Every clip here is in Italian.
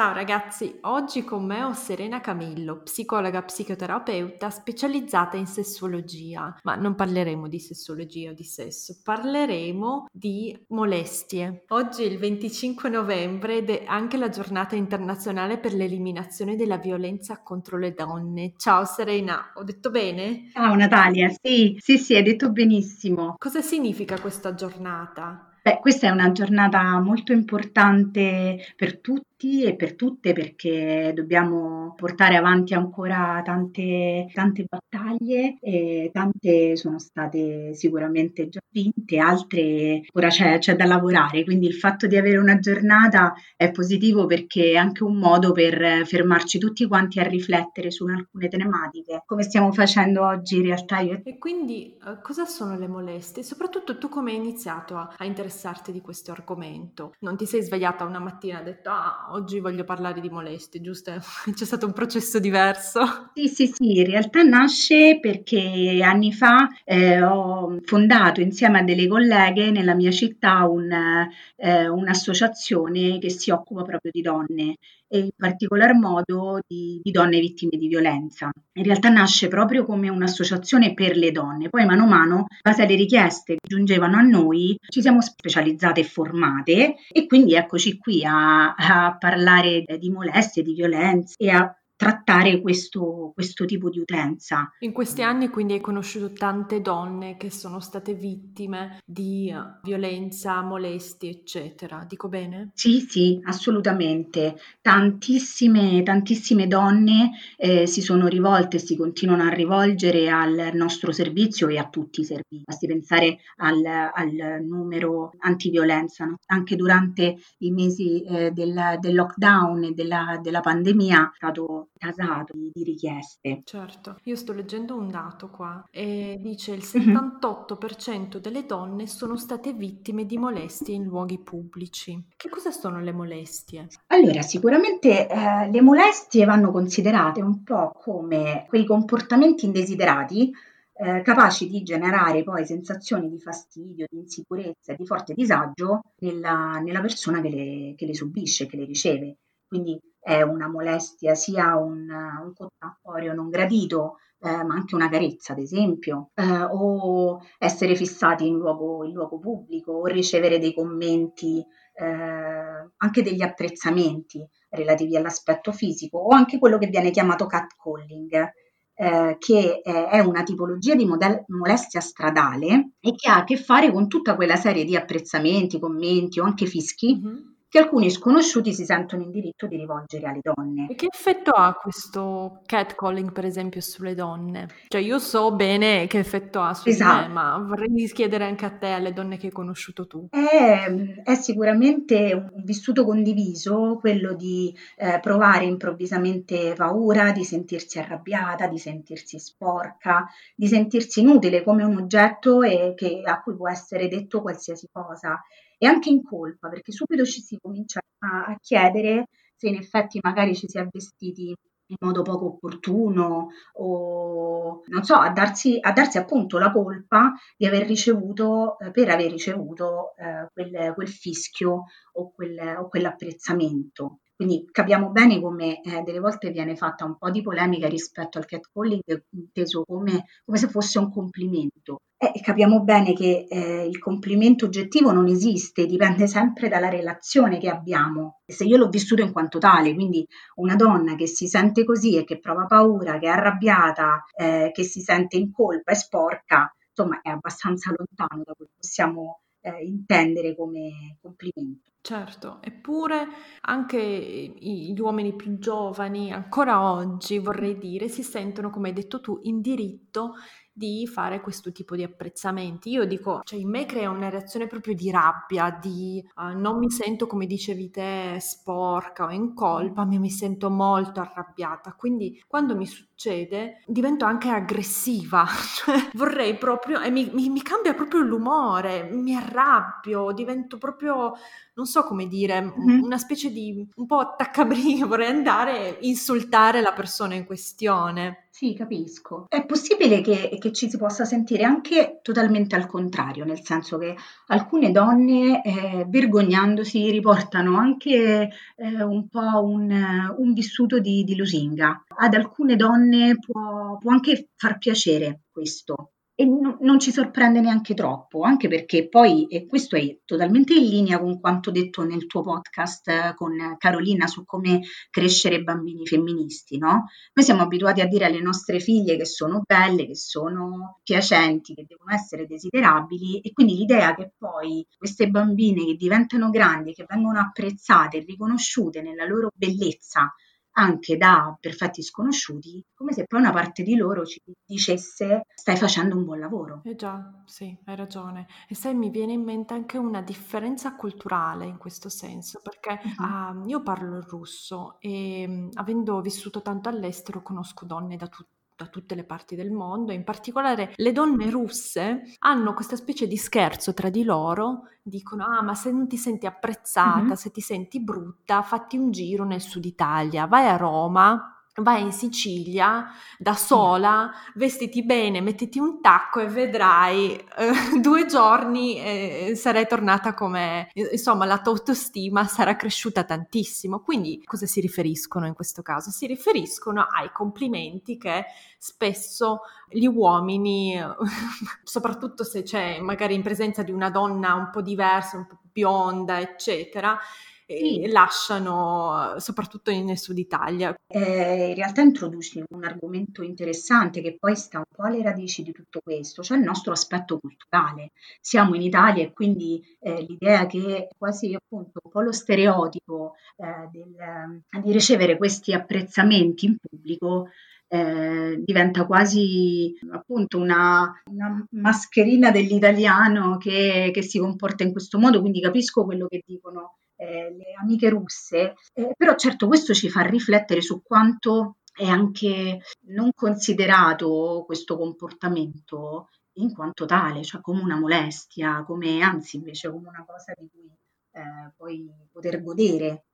Ciao ragazzi, oggi con me ho Serena Camillo, psicologa psicoterapeuta specializzata in sessuologia, ma non parleremo di sessuologia o di sesso, parleremo di molestie. Oggi è il 25 novembre ed è anche la giornata internazionale per l'eliminazione della violenza contro le donne. Ciao Serena, ho detto bene? Ciao Natalia, sì, sì, sì, hai detto benissimo. Cosa significa questa giornata? Beh, questa è una giornata molto importante per tutti tutti e per tutte perché dobbiamo portare avanti ancora tante, tante battaglie e tante sono state sicuramente già vinte, altre ora c'è, c'è da lavorare, quindi il fatto di avere una giornata è positivo perché è anche un modo per fermarci tutti quanti a riflettere su alcune tematiche, come stiamo facendo oggi in realtà io e quindi uh, cosa sono le molestie? Soprattutto tu come hai iniziato a, a interessarti di questo argomento? Non ti sei svegliata una mattina e hai detto ah oggi voglio parlare di molestie, giusto? C'è stato un processo diverso? Sì, sì, sì, in realtà nasce perché anni fa eh, ho fondato insieme a delle colleghe nella mia città un, eh, un'associazione che si occupa proprio di donne e in particolar modo di, di, donne vittime di violenza. In realtà nasce proprio come un'associazione per le donne, poi mano a mano, in base alle richieste che giungevano a noi, ci siamo specializzate e formate e quindi eccoci qui a, a parlare di molestie, di violenze e a trattare questo, questo, tipo di utenza. In questi anni quindi hai conosciuto tante donne che sono state vittime di eh, violenza, molestie, eccetera. Dico bene? Sì, sì, assolutamente. Tantissime, tantissime donne eh, si sono rivolte e si continuano a rivolgere al nostro servizio e a tutti i servizi. Basti pensare al, al numero antiviolenza. No? Anche durante i mesi eh, del, del, lockdown e della, della pandemia è stato casato di, di, richieste. Certo, io sto leggendo un dato qua e dice il 78% delle donne sono state vittime di molestie in luoghi pubblici. Che cosa sono le molestie? Allora, sicuramente eh, le molestie vanno considerate un po' come quei comportamenti indesiderati eh, capaci di generare poi sensazioni di fastidio, di insicurezza, di forte disagio nella, nella persona che le, che le subisce, che le riceve. Quindi è una molestia sia un, un contattorio non gradito, eh, ma anche una carezza, ad esempio, eh, o essere fissati in luogo, in luogo, pubblico, o ricevere dei commenti, eh, anche degli apprezzamenti relativi all'aspetto fisico, o anche quello che viene chiamato catcalling. Eh, che è una tipologia di model- molestia stradale e che ha a che fare con tutta quella serie di apprezzamenti, commenti o anche fischi mm-hmm che alcuni sconosciuti si sentono in diritto di rivolgere alle donne. E che effetto ha questo catcalling, per esempio, sulle donne? Cioè, io so bene che effetto ha su esatto. me, ma vorrei chiedere anche a te, alle donne che hai conosciuto tu. È, è sicuramente un vissuto condiviso quello di eh, provare improvvisamente paura, di sentirsi arrabbiata, di sentirsi sporca, di sentirsi inutile come un oggetto e che, a cui può essere detto qualsiasi cosa e anche in colpa, perché subito ci si comincia a, a chiedere se in effetti magari ci si è vestiti in modo poco opportuno o non so, a darsi, a darsi appunto la colpa di aver ricevuto, eh, per aver ricevuto eh, quel, quel, fischio o, quel, o quell'apprezzamento. Quindi capiamo bene come eh, delle volte viene fatta un po' di polemica rispetto al catcalling inteso come, come se fosse un complimento. E capiamo bene che eh, il complimento oggettivo non esiste, dipende sempre dalla relazione che abbiamo. Se io l'ho vissuto in quanto tale, quindi una donna che si sente così e che prova paura, che è arrabbiata, eh, che si sente in colpa e sporca, insomma è abbastanza lontano da quello che possiamo eh, intendere come complimento. Certo, eppure anche gli uomini più giovani, ancora oggi vorrei dire, si sentono, come hai detto tu, in diritto di fare questo tipo di apprezzamenti. Io dico, cioè in me crea una reazione proprio di rabbia, di uh, non mi sento come dicevi te sporca o in colpa, ma mi sento molto arrabbiata. Quindi quando mi succede divento anche aggressiva, cioè vorrei proprio e mi, mi, mi cambia proprio l'umore, mi arrabbio, divento proprio non so come dire, mm-hmm. una specie di un po' attaccabrighe, vorrei andare a insultare la persona in questione. Sì, capisco. È possibile che, che, ci si possa sentire anche totalmente al contrario, nel senso che alcune donne, eh, vergognandosi, riportano anche eh, un po' un, un vissuto di, di, lusinga. Ad alcune donne può, può anche far piacere questo, e no, non ci sorprende neanche troppo, anche perché poi, e questo è totalmente in linea con quanto detto nel tuo podcast eh, con Carolina su come crescere bambini femministi, no? Noi siamo abituati a dire alle nostre figlie che sono belle, che sono piacenti, che devono essere desiderabili e quindi l'idea che poi queste bambine che diventano grandi, che vengono apprezzate e riconosciute nella loro bellezza, anche da perfetti sconosciuti, come se poi una parte di loro ci dicesse stai facendo un buon lavoro. Eh già, sì, hai ragione. E sai, mi viene in mente anche una differenza culturale in questo senso, perché uh-huh. uh, io parlo il russo e um, avendo vissuto tanto all'estero conosco donne da tutti da tutte le parti del mondo, in particolare le donne russe hanno questa specie di scherzo tra di loro, dicono ah ma se non ti senti apprezzata, mm-hmm. se ti senti brutta, fatti un giro nel sud Italia, vai a Roma, vai in Sicilia da sola, vestiti bene, mettiti un tacco e vedrai eh, due giorni eh, sarai tornata come, insomma, la tua autostima sarà cresciuta tantissimo. Quindi cosa si riferiscono in questo caso? Si riferiscono ai complimenti che spesso gli uomini, soprattutto se c'è magari in presenza di una donna un po' diversa, un po' bionda, eccetera, sì. lasciano soprattutto nel sud Italia. Eh, in realtà introduci un argomento interessante che poi sta un po' alle radici di tutto questo, cioè il nostro aspetto culturale. Siamo in Italia e quindi eh, l'idea che quasi appunto un po' lo stereotipo eh, del, di ricevere questi apprezzamenti in pubblico eh, diventa quasi appunto una, una mascherina dell'italiano che, che, si comporta in questo modo, quindi capisco quello che dicono eh, le amiche russe, eh, però certo questo ci fa riflettere su quanto è anche non considerato questo comportamento in quanto tale, cioè come una molestia, come anzi invece come una cosa di cui eh, poi poter godere.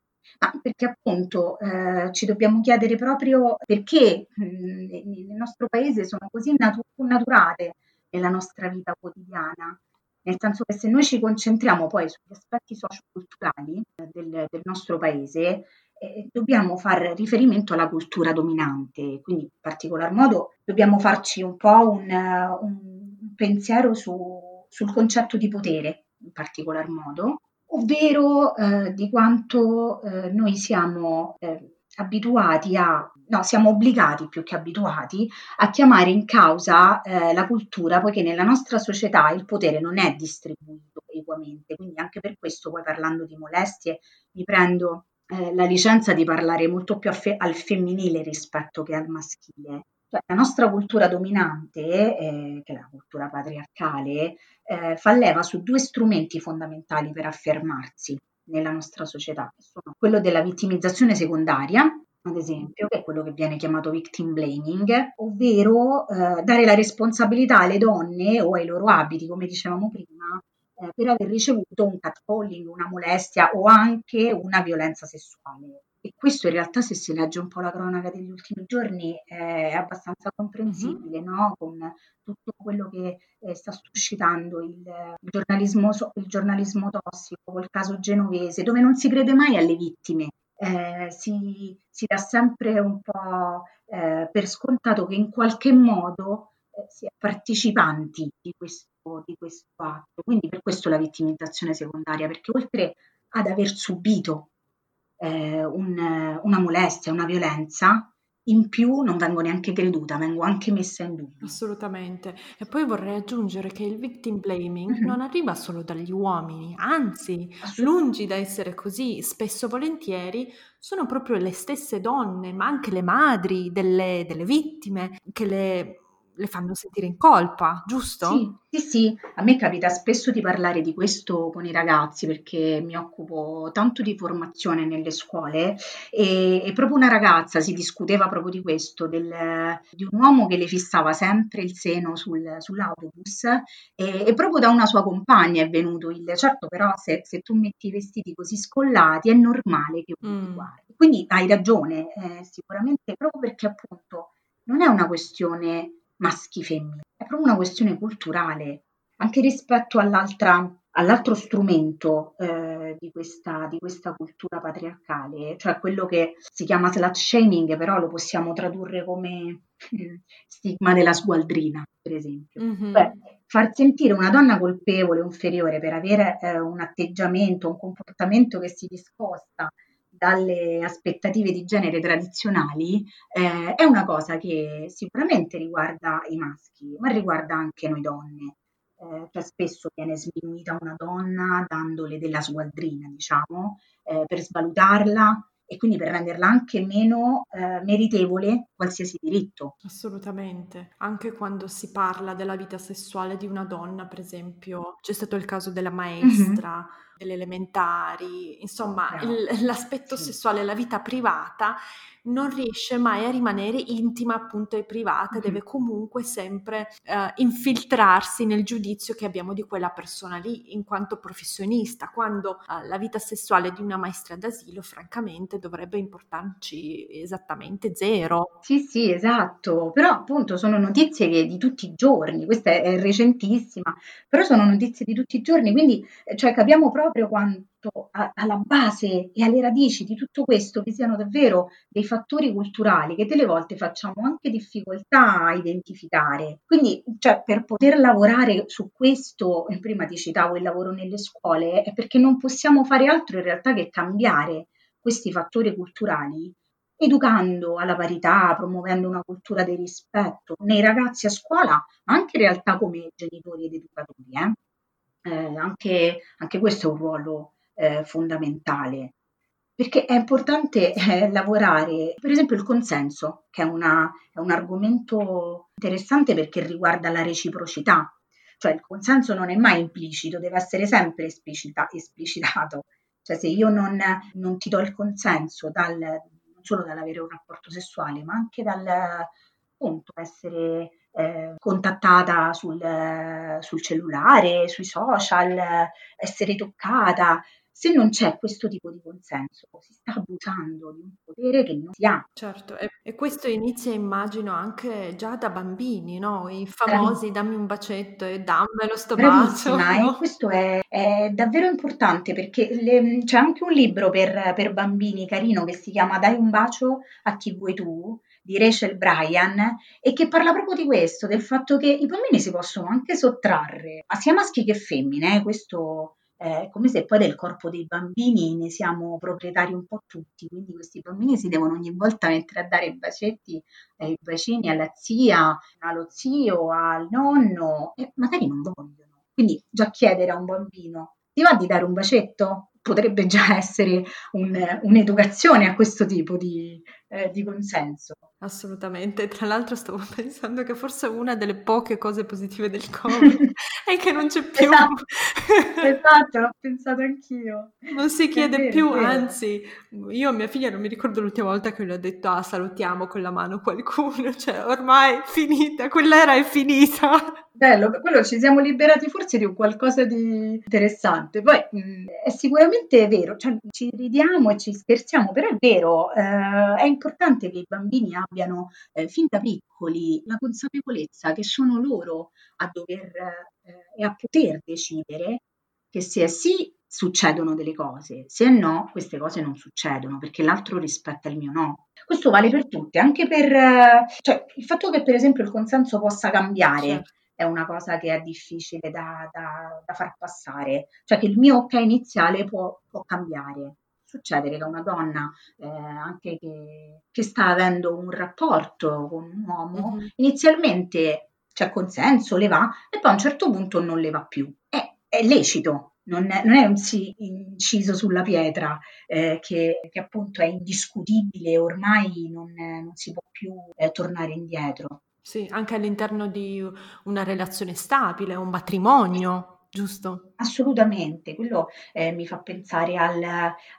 Ma perché appunto eh, ci dobbiamo chiedere proprio perché mh, nel nostro paese sono così natu- naturate nella nostra vita quotidiana nel senso che se noi ci concentriamo poi sugli aspetti socioculturali eh, del, del nostro paese, eh, dobbiamo fare riferimento alla cultura dominante, quindi in particolar modo dobbiamo farci un po' un, un pensiero su, sul concetto di potere, in particolar modo, ovvero eh, di quanto eh, noi siamo eh, abituati a, no, siamo obbligati più che abituati a chiamare in causa eh, la cultura, poiché nella nostra società il potere non è distribuito equamente, quindi anche per questo poi parlando di molestie mi prendo eh, la licenza di parlare molto più fe- al femminile rispetto che al maschile. Cioè, la nostra cultura dominante, eh, che è la cultura patriarcale, eh, fa leva su due strumenti fondamentali per affermarsi nella nostra società, sono quello della vittimizzazione secondaria, ad esempio, che è quello che viene chiamato victim blaming, ovvero eh, dare la responsabilità alle donne o ai loro abiti, come dicevamo prima, eh, per aver ricevuto un catcalling, una molestia o anche una violenza sessuale. E questo in realtà, se si legge un po' la cronaca degli ultimi giorni, è abbastanza comprensibile, mm-hmm. no? con tutto quello che eh, sta suscitando il, il, giornalismo, il giornalismo tossico, col caso genovese, dove non si crede mai alle vittime. Eh, si, si, dà sempre un po' eh, per scontato che in qualche modo eh, si è partecipanti di questo, di questo atto. Quindi per questo la vittimizzazione secondaria, perché oltre ad aver subito eh, un, una molestia, una violenza, in più non vengo neanche creduta, vengo anche messa in dubbio. Assolutamente. E poi vorrei aggiungere che il victim blaming mm-hmm. non arriva solo dagli uomini, anzi, lungi da essere così, spesso volentieri sono proprio le stesse donne, ma anche le madri delle, delle vittime che le le fanno sentire in colpa, giusto? Sì, sì, sì, a me capita spesso di parlare di questo con i ragazzi perché mi occupo tanto di formazione nelle scuole e, e proprio una ragazza si discuteva proprio di questo, del, di un uomo che le fissava sempre il seno sul, sull'autobus e, e, proprio da una sua compagna è venuto il certo però se, se tu metti i vestiti così scollati è normale che uno ti mm. guardi. Quindi hai ragione, eh, sicuramente proprio perché appunto non è una questione maschi-femmine, è proprio una questione culturale, anche rispetto all'altro strumento eh, di, questa, di, questa, cultura patriarcale, cioè quello che si chiama slut shaming, però lo possiamo tradurre come eh, stigma della sgualdrina, per esempio. Mm-hmm. Beh, far sentire una donna colpevole o inferiore per avere eh, un atteggiamento, un comportamento che si discosta dalle aspettative di genere tradizionali eh, è una cosa che sicuramente riguarda i maschi, ma riguarda anche noi donne. Eh, cioè spesso viene sminuita una donna dandole della sgualdrina, diciamo, eh, per svalutarla e quindi per renderla anche meno eh, meritevole qualsiasi diritto. Assolutamente, anche quando si parla della vita sessuale di una donna, per esempio, c'è stato il caso della maestra. Mm-hmm delle elementari, insomma, il, l'aspetto sì. sessuale, la vita privata non riesce mai a rimanere intima appunto e privata, mm-hmm. deve comunque sempre uh, infiltrarsi nel giudizio che abbiamo di quella persona lì in quanto professionista, quando uh, la vita sessuale di una maestra d'asilo francamente dovrebbe importarci esattamente zero. Sì, sì, esatto, però appunto sono notizie di tutti i giorni, questa è, è recentissima, però sono notizie di tutti i giorni, quindi cioè, capiamo proprio quanto a, alla base e alle radici di tutto questo vi siano davvero dei fattori culturali che delle volte facciamo anche difficoltà a identificare. Quindi, cioè, per poter lavorare su questo, prima ti citavo il lavoro nelle scuole, è perché non possiamo fare altro in realtà che cambiare questi fattori culturali educando alla parità, promuovendo una cultura del rispetto nei ragazzi a scuola, ma anche in realtà come genitori ed educatori. Eh? Eh, anche, anche, questo è un ruolo eh, fondamentale, perché è importante eh, lavorare, per esempio il consenso, che è, una, è un argomento interessante perché riguarda la reciprocità, cioè il consenso non è mai implicito, deve essere sempre esplicita, esplicitato. Cioè se io non, non, ti do il consenso dal, non solo dall'avere un rapporto sessuale, ma anche dal appunto essere eh, contattata sul, sul, cellulare, sui social, essere toccata, se non c'è questo tipo di consenso, si sta abusando di un potere che non si ha. Certo, e, e questo inizia, immagino, anche già da bambini, no? I famosi dammi un bacetto e dammelo sto bacio. No? E questo è, è, davvero importante perché le, c'è anche un libro per, per bambini carino che si chiama Dai un bacio a chi vuoi tu, di Rachel Bryan e che parla proprio di questo, del fatto che i bambini si possono anche sottrarre, a sia maschi che femmine, eh, questo è come se poi del corpo dei bambini ne siamo proprietari un po' tutti, quindi questi bambini si devono ogni volta mettere a dare i bacetti, eh, i bacini alla zia, allo zio, al nonno e magari non vogliono. Quindi già chiedere a un bambino ti va di dare un bacetto? Potrebbe già essere un, un'educazione a questo tipo di, eh, di consenso. Assolutamente, tra l'altro stavo pensando che forse una delle poche cose positive del Covid è che non c'è più. Esatto, esatto l'ho pensato anch'io. Non si chiede vero, più, anzi, io a mia figlia non mi ricordo l'ultima volta che le ho detto ah salutiamo con la mano qualcuno, cioè ormai finita, quell'era è finita. Bello, quello ci siamo liberati forse di un qualcosa di interessante. Poi mh, mm, è sicuramente vero, cioè, ci ridiamo e ci scherziamo, però è vero, eh, è importante che i bambini abbiano eh, fin da piccoli la consapevolezza che sono loro a dover eh, e a poter decidere che se sì succedono delle cose, se no queste cose non succedono perché l'altro rispetta il mio no. Questo vale per tutti, anche per cioè, il fatto che per esempio il consenso possa cambiare. Certo è una cosa che è difficile da, da, da, far passare, cioè che il mio ok iniziale può, può cambiare succedere che una donna, eh, anche che, che, sta avendo un rapporto con un uomo, mm-hmm. inizialmente c'è consenso, le va, e poi a un certo punto non le va più. È, è lecito, non è, non è, un sì inciso sulla pietra eh, che, che, appunto è indiscutibile, ormai non, non si può più eh, tornare indietro. Sì, anche all'interno di una relazione stabile, un matrimonio giusto? Assolutamente, quello eh, mi fa pensare al,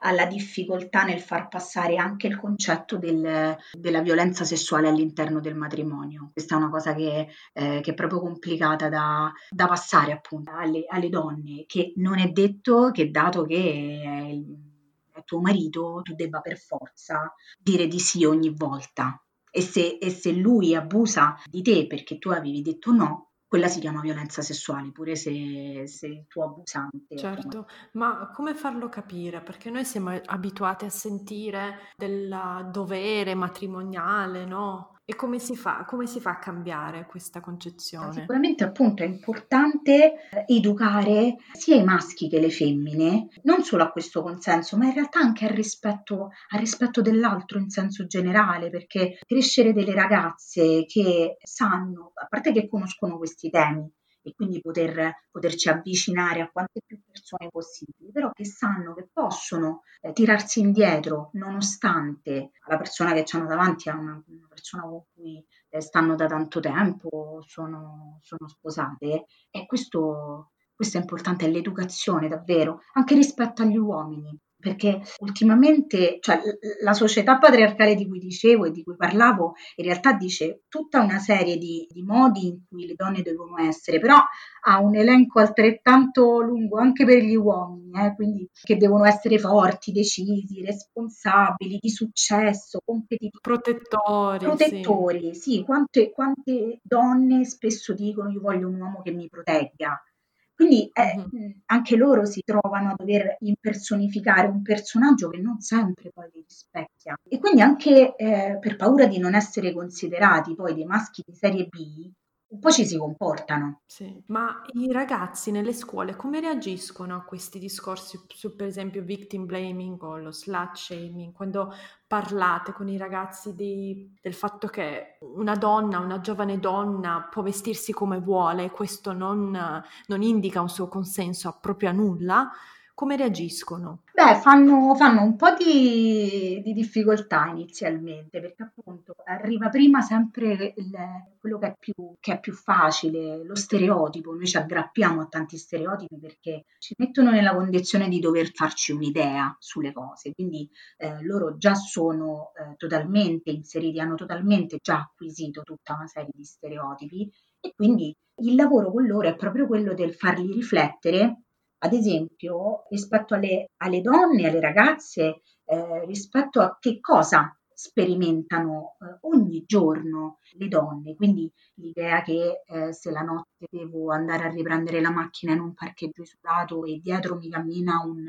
alla difficoltà nel far passare anche il concetto del, della violenza sessuale all'interno del matrimonio. Questa è una cosa che, eh, che è proprio complicata da, da passare appunto alle, alle, donne, che non è detto che dato che è, è tuo marito tu debba per forza dire di sì ogni volta. E se, e se lui abusa di te perché tu avevi detto no, quella si chiama violenza sessuale, pure se, se il tuo abusante. Certo, ma come farlo capire? Perché noi siamo abituati a sentire del dovere matrimoniale, no? E come si fa, come si fa a cambiare questa concezione? Sicuramente appunto è importante eh, educare sia i maschi che le femmine, non solo a questo consenso, ma in realtà anche al rispetto, al rispetto dell'altro in senso generale, perché crescere delle ragazze che sanno, a parte che conoscono questi temi, e quindi poter, poterci avvicinare a quante più persone possibili, però che sanno che possono eh, tirarsi indietro nonostante la persona che hanno davanti a una, una persona con cui eh, stanno da tanto tempo, sono, sono sposate. E questo, questo è importante, è l'educazione davvero, anche rispetto agli uomini perché ultimamente cioè, la società patriarcale di cui dicevo e di cui parlavo in realtà dice tutta una serie di, di, modi in cui le donne devono essere, però ha un elenco altrettanto lungo anche per gli uomini, eh, quindi che devono essere forti, decisi, responsabili, di successo, competitivi. Protettori. Protettori, sì, sì quante, quante donne spesso dicono io voglio un uomo che mi protegga quindi eh, uh-huh. anche loro si trovano a dover impersonificare un personaggio che non sempre poi li rispecchia. E quindi anche eh, per paura di non essere considerati poi dei maschi di serie B, un po' ci si comportano. Sì, ma i ragazzi nelle scuole come reagiscono a questi discorsi su, per esempio, victim blaming o lo slut shaming, quando parlate con i ragazzi di, del fatto che una donna, una giovane donna può vestirsi come vuole questo non, non indica un suo consenso a proprio a nulla, come reagiscono? Beh, fanno, fanno un po' di, di, difficoltà inizialmente, perché appunto arriva prima sempre il, quello che è, più, che è, più, facile, lo stereotipo. Noi ci aggrappiamo a tanti stereotipi perché ci mettono nella condizione di dover farci un'idea sulle cose. Quindi eh, loro già sono eh, totalmente inseriti, hanno totalmente già acquisito tutta una serie di stereotipi e quindi il lavoro con loro è proprio quello del farli riflettere ad esempio, rispetto alle, alle donne, alle ragazze, eh, rispetto a che cosa sperimentano eh, ogni giorno le donne, quindi l'idea che eh, se la notte devo andare a riprendere la macchina in un parcheggio isolato e dietro mi cammina un,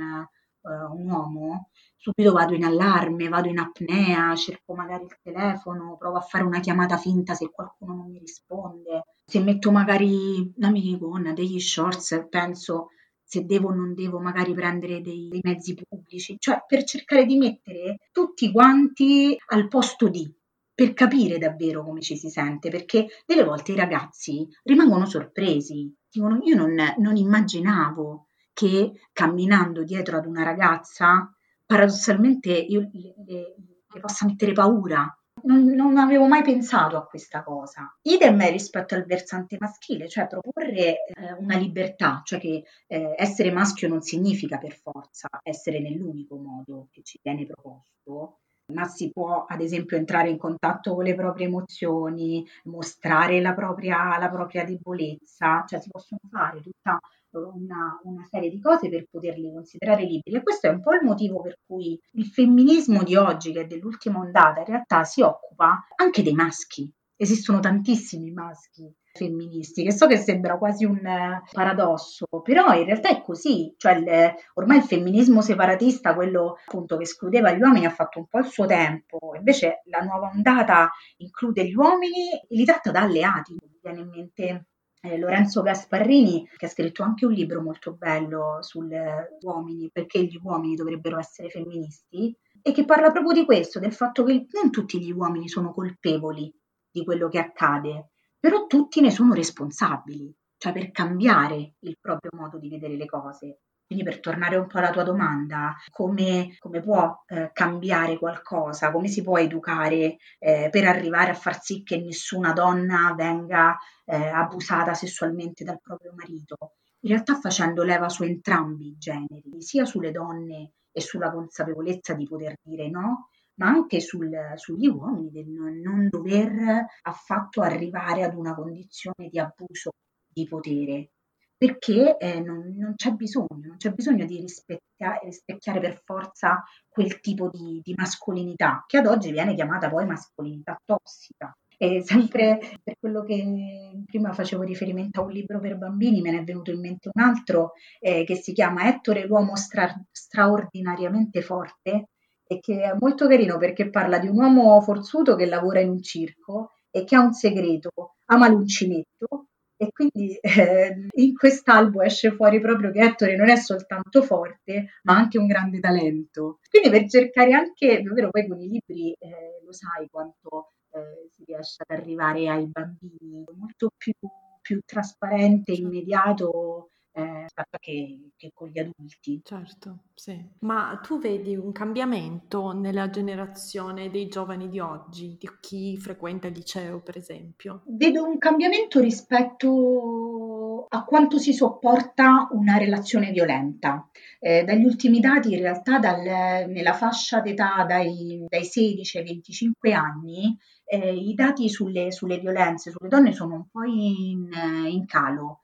uh, un uomo, subito vado in allarme, vado in apnea, cerco magari il telefono, provo a fare una chiamata finta se qualcuno non mi risponde, se metto magari una minigonna, degli shorts, penso se devo o non devo magari prendere dei, dei mezzi pubblici, cioè per cercare di mettere tutti quanti al posto di, per capire davvero come ci si sente, perché delle volte i ragazzi rimangono sorpresi, dicono io non, non immaginavo che camminando dietro ad una ragazza paradossalmente io le, le, le possa mettere paura, non, non, avevo mai pensato a questa cosa. Idem rispetto al versante maschile, cioè proporre eh, una libertà, cioè che eh, essere maschio non significa per forza essere nell'unico modo che ci viene proposto, ma si può ad esempio entrare in contatto con le proprie emozioni, mostrare la propria, la propria debolezza, cioè si possono fare tutta una, una, serie di cose per poterli considerare liberi. E questo è un po' il motivo per cui il femminismo di oggi, che è dell'ultima ondata, in realtà si occupa anche dei maschi. Esistono tantissimi maschi femministi, che so che sembra quasi un eh, paradosso, però in realtà è così, cioè il, ormai il femminismo separatista, quello appunto che escludeva gli uomini, ha fatto un po' il suo tempo, invece la nuova ondata include gli uomini e li tratta da alleati, mi viene in mente eh, Lorenzo Gasparrini, che ha scritto anche un libro molto bello sugli uomini, perché gli uomini dovrebbero essere femministi, e che parla proprio di questo, del fatto che non tutti gli uomini sono colpevoli di quello che accade, però tutti ne sono responsabili, cioè per cambiare il proprio modo di vedere le cose. Quindi per tornare un po' alla tua domanda, come, come può eh, cambiare qualcosa, come si può educare eh, per arrivare a far sì che nessuna donna venga eh, abusata sessualmente dal proprio marito? In realtà facendo leva su entrambi i generi, sia sulle donne e sulla consapevolezza di poter dire no, ma anche sul, sugli uomini del non, non dover affatto arrivare ad una condizione di abuso di potere perché eh, non, non, c'è bisogno, non c'è bisogno di rispecchia, rispecchiare per forza quel tipo di, di, mascolinità, che ad oggi viene chiamata poi mascolinità tossica. E sempre per quello che prima facevo riferimento a un libro per bambini, me ne è venuto in mente un altro eh, che si chiama Ettore l'uomo stra- straordinariamente forte e che è molto carino perché parla di un uomo forzuto che lavora in un circo e che ha un segreto, ama l'uncinetto e quindi eh, in quest'albo esce fuori proprio che Ettore non è soltanto forte, ma anche un grande talento. Quindi per cercare anche, davvero poi con i libri eh, lo sai quanto eh, si riesce ad arrivare ai bambini, molto più, più trasparente, immediato eh, che, che, con gli adulti. Certo, sì. Ma tu vedi un cambiamento nella generazione dei giovani di oggi, di chi frequenta il liceo, per esempio? Vedo un cambiamento rispetto a quanto si sopporta una relazione violenta. Eh, dagli ultimi dati, in realtà, dal, nella fascia d'età dai, dai 16 ai 25 anni, eh, i dati sulle, sulle, violenze sulle donne sono un po' in, in calo.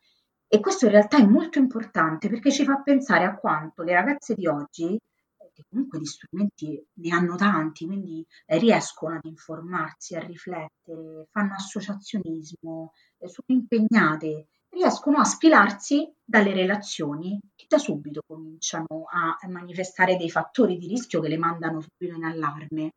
E questo in realtà è molto importante perché ci fa pensare a quanto le ragazze di oggi, che comunque di strumenti ne hanno tanti, quindi eh, riescono ad informarsi, a riflettere, fanno associazionismo, eh, sono impegnate, riescono a sfilarsi dalle relazioni che da subito cominciano a manifestare dei fattori di rischio che le mandano subito in allarme.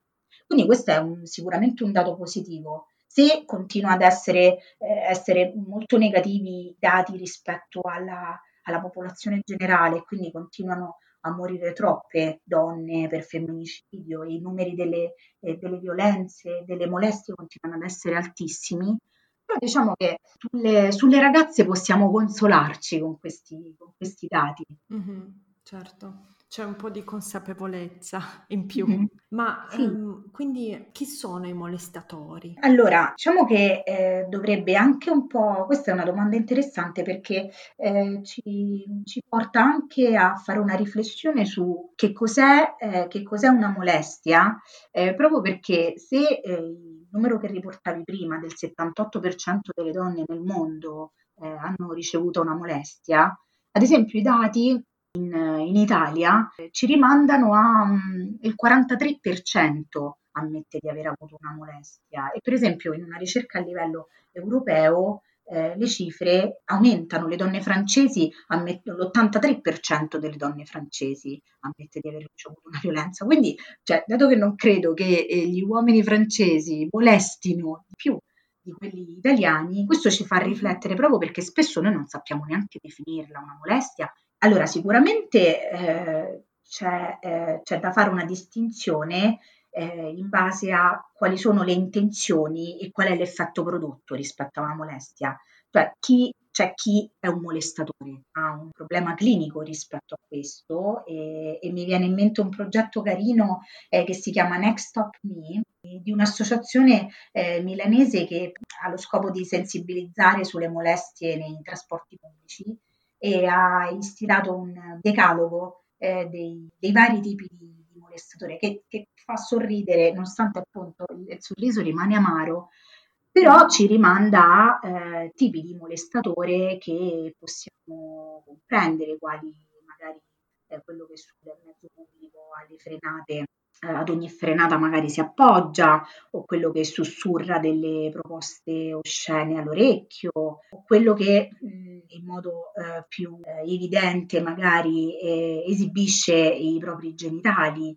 Quindi questo è un, sicuramente un dato positivo se continua ad essere, eh, essere molto negativi i dati rispetto alla, alla popolazione generale, quindi continuano a morire troppe donne per femminicidio, i numeri delle, eh, delle violenze, delle molestie continuano ad essere altissimi, però diciamo che sulle, sulle ragazze possiamo consolarci con questi, con questi dati. Mm-hmm, certo c'è un po' di consapevolezza in più. Mm-hmm. Ma sì. um, quindi chi sono i molestatori? Allora, diciamo che eh, dovrebbe anche un po', questa è una domanda interessante perché eh, ci, ci, porta anche a fare una riflessione su che cos'è, eh, che cos'è una molestia, eh, proprio perché se eh, il numero che riportavi prima del 78% delle donne nel mondo eh, hanno ricevuto una molestia, ad esempio i dati in, in Italia ci rimandano al um, 43% ammette di aver avuto una molestia. E per esempio in una ricerca a livello europeo eh, le cifre aumentano, le donne francesi ammettono l'83% delle donne francesi ammette di aver ricevuto una violenza, quindi cioè, dato che non credo che eh, gli uomini francesi molestino di più di quelli italiani, questo ci fa riflettere proprio perché spesso noi non sappiamo neanche definirla una molestia allora, sicuramente eh, c'è, eh, c'è, da fare una distinzione eh, in base a quali sono le intenzioni e qual è l'effetto prodotto rispetto a una molestia. Cioè, chi, c'è chi è un molestatore, ha un problema clinico rispetto a questo e, e mi viene in mente un progetto carino eh, che si chiama Next Stop Me di un'associazione eh, milanese che ha lo scopo di sensibilizzare sulle molestie nei trasporti pubblici e ha istilato un decalogo eh, dei, dei, vari tipi di, di molestatore che, che, fa sorridere, nonostante appunto il, il, sorriso rimane amaro, però ci rimanda a eh, tipi di molestatore che possiamo comprendere, quali magari eh, quello che sulle mezzo pubblico alle frenate ad ogni frenata magari si appoggia, o quello che sussurra delle proposte oscene all'orecchio, o quello che mh, in modo eh, più eh, evidente magari eh, esibisce i propri genitali,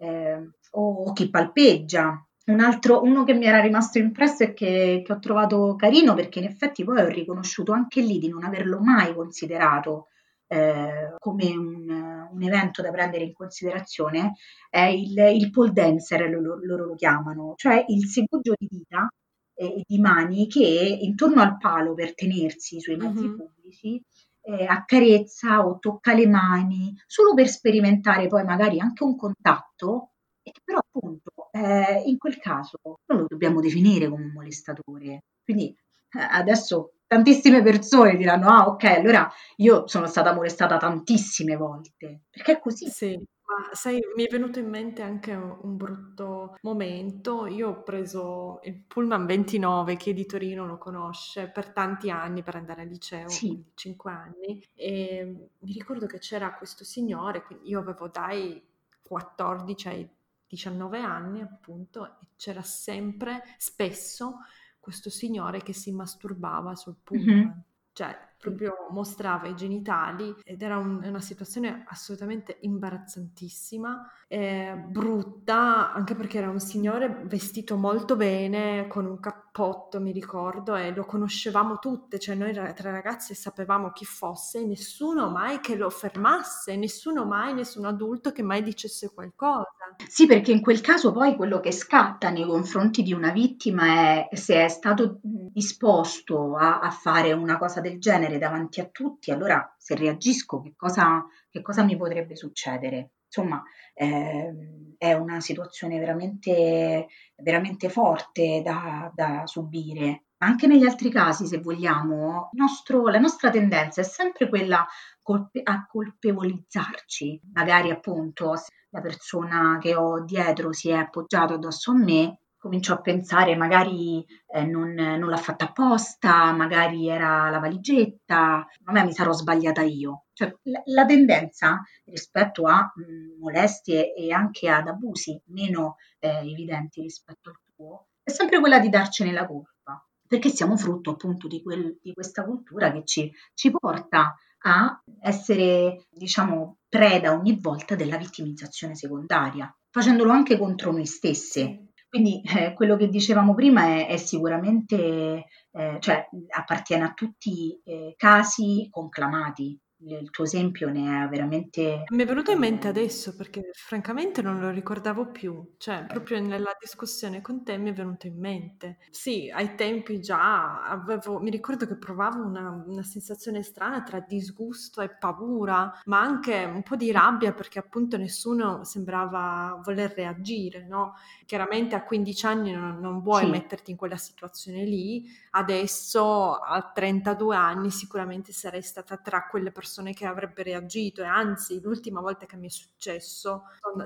eh, o chi palpeggia. Un altro, uno che mi era rimasto impresso e che, che ho trovato carino perché in effetti poi ho riconosciuto anche lì di non averlo mai considerato eh, come un, un, evento da prendere in considerazione è il, il pole dancer, loro, loro, lo chiamano, cioè il segugio di dita e di mani che intorno al palo per tenersi sui mezzi mm-hmm. pubblici eh, accarezza o tocca le mani, solo per sperimentare poi magari anche un contatto, e però appunto eh, in quel caso non lo dobbiamo definire come un molestatore. Quindi eh, adesso tantissime persone diranno, ah ok, allora io sono stata molestata tantissime volte, perché è così. Sì. Ma sai, mi è venuto in mente anche un brutto momento. Io ho preso il Pullman 29, chi di Torino lo conosce, per tanti anni per andare al liceo, Sì. 5 anni, e mi ricordo che c'era questo signore, quindi io avevo dai 14 ai 19 anni appunto, e c'era sempre, spesso, questo signore che si masturbava sul pullman. Cioè, proprio mostrava i genitali ed era un- una situazione assolutamente imbarazzantissima, e brutta, anche perché era un signore vestito molto bene, con un cappotto, mi ricordo, e lo conoscevamo tutte, cioè noi ra- tre ragazze sapevamo chi fosse, e nessuno mai che lo fermasse, nessuno mai, nessun adulto che mai dicesse qualcosa. Sì, perché in quel caso poi quello che scatta nei confronti di una vittima è se è stato disposto a, a fare una cosa del genere davanti a tutti, allora se reagisco che cosa, che cosa mi potrebbe succedere? Insomma, ehm, è una situazione veramente, veramente forte da, da subire. Anche negli altri casi, se vogliamo, nostro- la nostra tendenza è sempre quella colpe- a colpevolizzarci. Magari appunto la persona che ho dietro si è appoggiato addosso a me, comincio a pensare magari eh, non, non l'ha fatta apposta, magari era la valigetta, magari mi sarò sbagliata io. Cioè, la, la tendenza rispetto a mh, molestie e anche ad abusi meno eh, evidenti rispetto al tuo è sempre quella di darcene la colpa, perché siamo frutto appunto di, quel, di questa cultura che ci, ci porta a essere, diciamo, preda ogni volta della vittimizzazione secondaria, facendolo anche contro noi stesse. Quindi eh, quello che dicevamo prima è, è sicuramente, eh, cioè appartiene a tutti i casi conclamati. Il, tuo esempio ne è veramente... Mi è venuto in mente eh, adesso perché francamente non lo ricordavo più, cioè proprio nella discussione con te mi è venuto in mente. Sì, ai tempi già avevo, mi ricordo che provavo una, una sensazione strana tra disgusto e paura, ma anche un po' di rabbia perché appunto nessuno sembrava voler reagire, no? Chiaramente a 15 anni non, non vuoi sì, metterti in quella situazione lì, adesso a 32 anni sicuramente sarei stata tra quelle persone che avrebbe reagito e anzi l'ultima volta che mi è successo,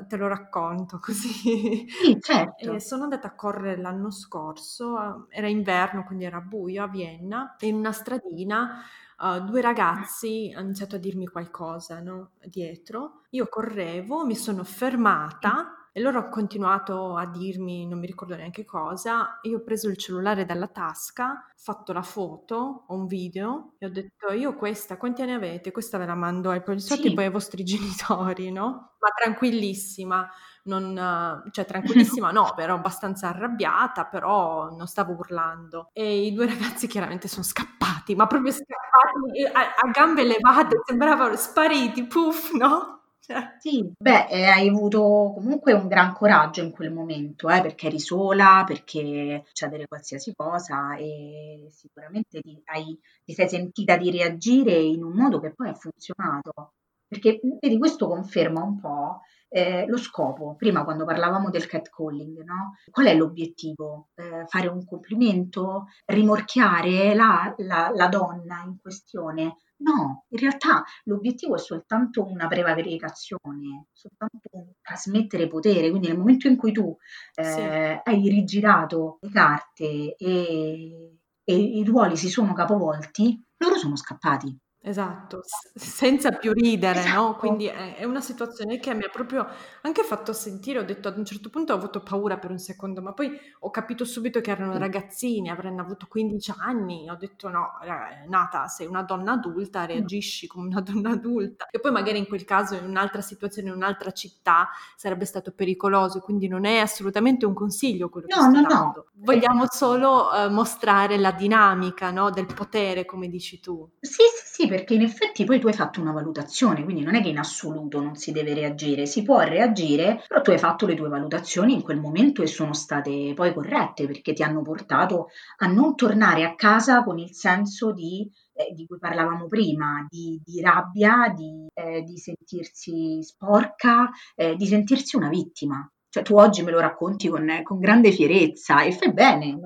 te lo racconto così, sì, e certo. sono andata a correre l'anno scorso, era inverno quindi era buio a Vienna, e in una stradina uh, due ragazzi hanno iniziato a dirmi qualcosa no? dietro, io correvo, mi sono fermata e loro hanno continuato a dirmi, non mi ricordo neanche cosa, io ho preso il cellulare dalla tasca, ho fatto la foto, ho un video e ho detto io questa, quanti anni avete? Questa ve la mando ai poliziotti e Sì, poi ai vostri genitori, no? Ma tranquillissima, non, cioè tranquillissima no, ero abbastanza arrabbiata, però non stavo urlando. E i due ragazzi chiaramente sono scappati, ma proprio scappati a, a gambe levate, sembravano spariti, puff, no? Cioè, Sì, beh, eh, hai avuto comunque un gran coraggio in quel momento, eh, perché eri sola, perché succedere qualsiasi cosa e sicuramente ti, hai- ti sei sentita di reagire in un modo che poi ha funzionato. Perché, vedi, questo conferma un po' eh, lo scopo. Prima, quando parlavamo del catcalling, no? Qual è l'obiettivo? Eh, fare un complimento? Rimorchiare la la- la donna in questione? No, in realtà l'obiettivo è soltanto una prevaricazione, soltanto trasmettere potere. Quindi nel momento in cui tu sì. eh, hai rigirato le carte e, e i ruoli si sono capovolti, loro sono scappati. Esatto, s senza più ridere, no, Esatto. quindi è è una situazione che mi ha proprio anche fatto sentire ho detto ad un certo punto ho avuto paura per un secondo, ma poi ho capito subito che erano ragazzini, avranno avuto 15 anni, ho detto: "No, ra Nata, sei una donna adulta, No, reagisci come una donna adulta". E poi magari in quel caso in un'altra situazione, in un'altra città sarebbe stato pericoloso, quindi non è assolutamente un consiglio quello che no, sto no. no. dando. Vogliamo solo, ehm, mostrare la dinamica, no, del potere come dici tu. Sì, sì, sì, perché in effetti poi tu hai fatto una valutazione, quindi non è che in assoluto non si deve reagire, si può reagire, però tu hai fatto le tue valutazioni in quel momento e sono state poi corrette perché ti hanno portato a non tornare a casa con il senso di eh, di cui parlavamo prima, di, di rabbia, di, eh, di, sentirsi sporca, eh, di sentirsi una vittima. Cioè tu oggi me lo racconti con, con grande fierezza e fai bene,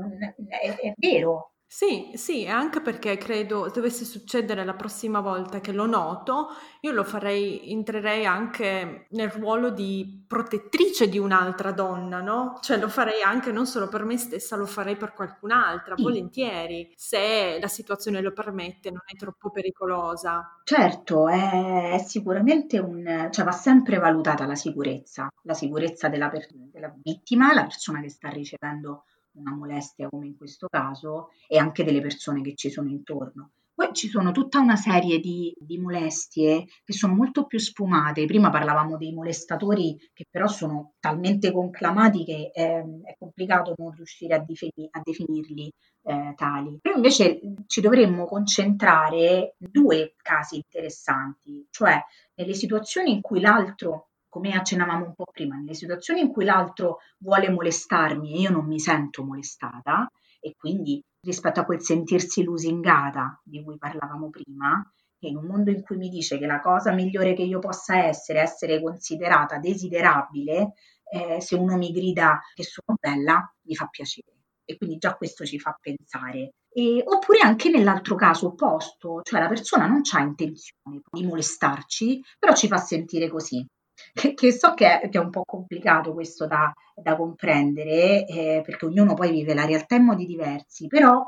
è, è vero, sì, sì, anche perché credo dovesse succedere la prossima volta che lo noto, io lo farei, entrerei anche nel ruolo di protettrice di un'altra donna, no? Cioè lo farei anche non solo per me stessa, lo farei per qualcun'altra, Sì. volentieri, se la situazione lo permette, non è troppo pericolosa. Certo, è, è sicuramente un, cioè va sempre valutata la sicurezza, la sicurezza della, per- della vittima, la persona che sta ricevendo una molestia come in questo caso e anche delle persone che ci sono intorno. Poi ci sono tutta una serie di, di, molestie che sono molto più sfumate. Prima parlavamo dei molestatori che però sono talmente conclamati che è, è complicato non riuscire a, defini, a definirli eh, tali. Però invece ci dovremmo concentrare in due casi interessanti, cioè nelle situazioni in cui l'altro come accennavamo un po' prima, nelle situazioni in cui l'altro vuole molestarmi e io non mi sento molestata, e quindi rispetto a quel sentirsi lusingata di cui parlavamo prima, che in un mondo in cui mi dice che la cosa migliore che io possa essere è essere considerata desiderabile, eh, se uno mi grida che sono bella, mi fa piacere. E quindi già questo ci fa pensare. E, oppure anche nell'altro caso opposto, cioè la persona non ha intenzione di molestarci, però ci fa sentire così che, so che è, che è, un po' complicato questo da, da comprendere, eh, perché ognuno poi vive la realtà in modi diversi, però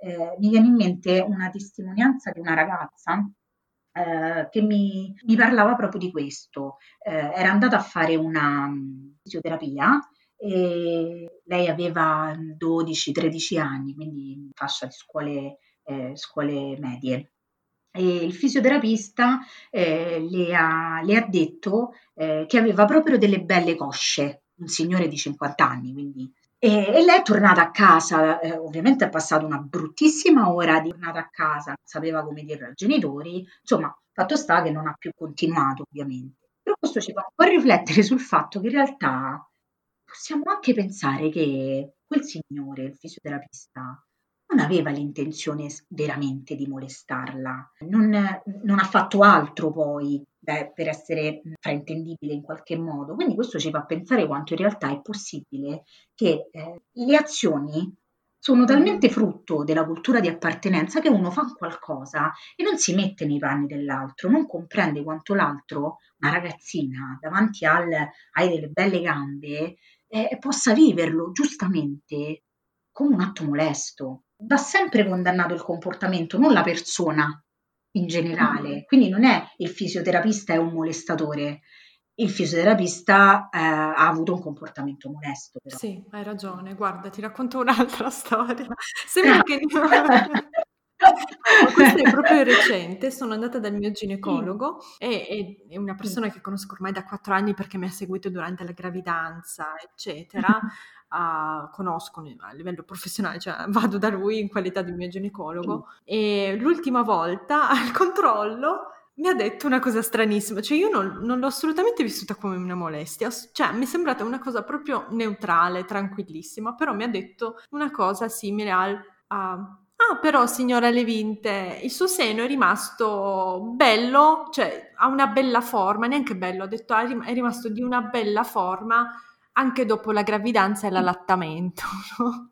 eh, mi viene in mente una testimonianza di una ragazza eh, che mi, mi, parlava proprio di questo. Eh, era andata a fare una mm, fisioterapia e lei aveva 12-13 anni, quindi in fascia di scuole, eh, scuole medie. E il fisioterapista eh, le, ha, le, ha, detto eh, che aveva proprio delle belle cosce, un signore di 50 anni, quindi. E, lei è tornata a casa, eh, ovviamente è passata una bruttissima ora di tornata a casa, non sapeva come dire ai genitori, insomma, fatto sta che non ha più continuato, ovviamente. Però questo ci fa un po' riflettere sul fatto che in realtà possiamo anche pensare che quel signore, il fisioterapista, non aveva l'intenzione veramente di molestarla, non, non ha fatto altro poi beh, per essere fraintendibile in qualche modo. Quindi questo ci fa pensare quanto in realtà è possibile che eh, le azioni sono talmente frutto della cultura di appartenenza che uno fa qualcosa e non si mette nei panni dell'altro, non comprende quanto l'altro, una ragazzina, davanti al, hai delle belle gambe, eh, possa viverlo giustamente come un atto molesto va sempre condannato il comportamento, non la persona in generale. Quindi non è il fisioterapista è un molestatore, il fisioterapista eh, ha avuto un comportamento molesto. Però. Sì, hai ragione. Guarda, ti racconto un'altra storia. Sembra che... Questo è proprio recente, sono andata dal mio ginecologo e è una persona che conosco ormai da quattro anni perché mi ha seguito durante la gravidanza, eccetera. Uh, conosco a livello professionale, cioè vado da lui in qualità di mio ginecologo e l'ultima volta al controllo mi ha detto una cosa stranissima, cioè io non, non, l'ho assolutamente vissuta come una molestia, cioè mi è sembrata una cosa proprio neutrale, tranquillissima, però mi ha detto una cosa simile al... Uh, Ah, però signora Levinte, il suo seno è rimasto bello, cioè ha una bella forma, neanche bello, ha detto è rimasto di una bella forma anche dopo la gravidanza e l'allattamento. No?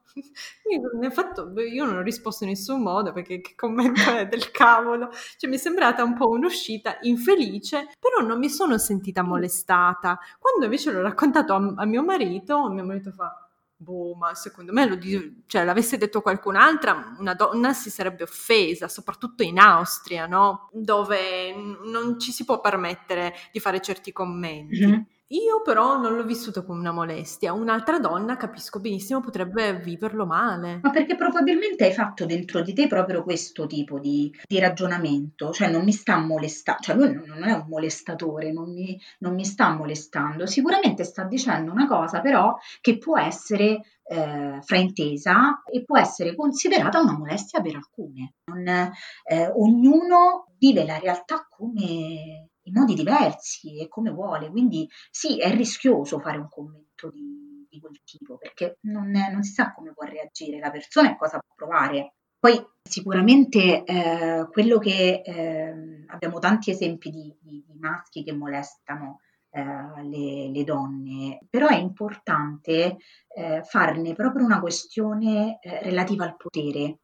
Mi fatto, io non ho risposto in nessun modo perché che commento è del cavolo, cioè mi è sembrata un po' un'uscita infelice, però non mi sono sentita molestata. Quando invece l'ho raccontato a, a mio marito, mio marito fa boh, ma secondo me lo cioè, l'avesse detto qualcun'altra, una donna si sarebbe offesa, soprattutto in Austria, no? Dove non ci si può permettere di fare certi commenti. Mm-hmm. Io però non l'ho vissuto come una molestia, un'altra donna capisco benissimo potrebbe viverlo male. Ma perché probabilmente hai fatto dentro di te proprio questo tipo di, di ragionamento, cioè non mi sta molestando, cioè lui non è un molestatore, non mi, non mi sta molestando, sicuramente sta dicendo una cosa però che può essere eh, fraintesa e può essere considerata una molestia per alcune. Non, eh, ognuno vive la realtà come in modi diversi e come vuole, quindi sì, è rischioso fare un commento di, di quel tipo perché non, è, non, si sa come può reagire la persona e cosa può provare Poi sicuramente eh, quello che eh, abbiamo tanti esempi di, di, di maschi che molestano eh, le, le, donne, però è importante eh, farne proprio una questione eh, relativa al potere.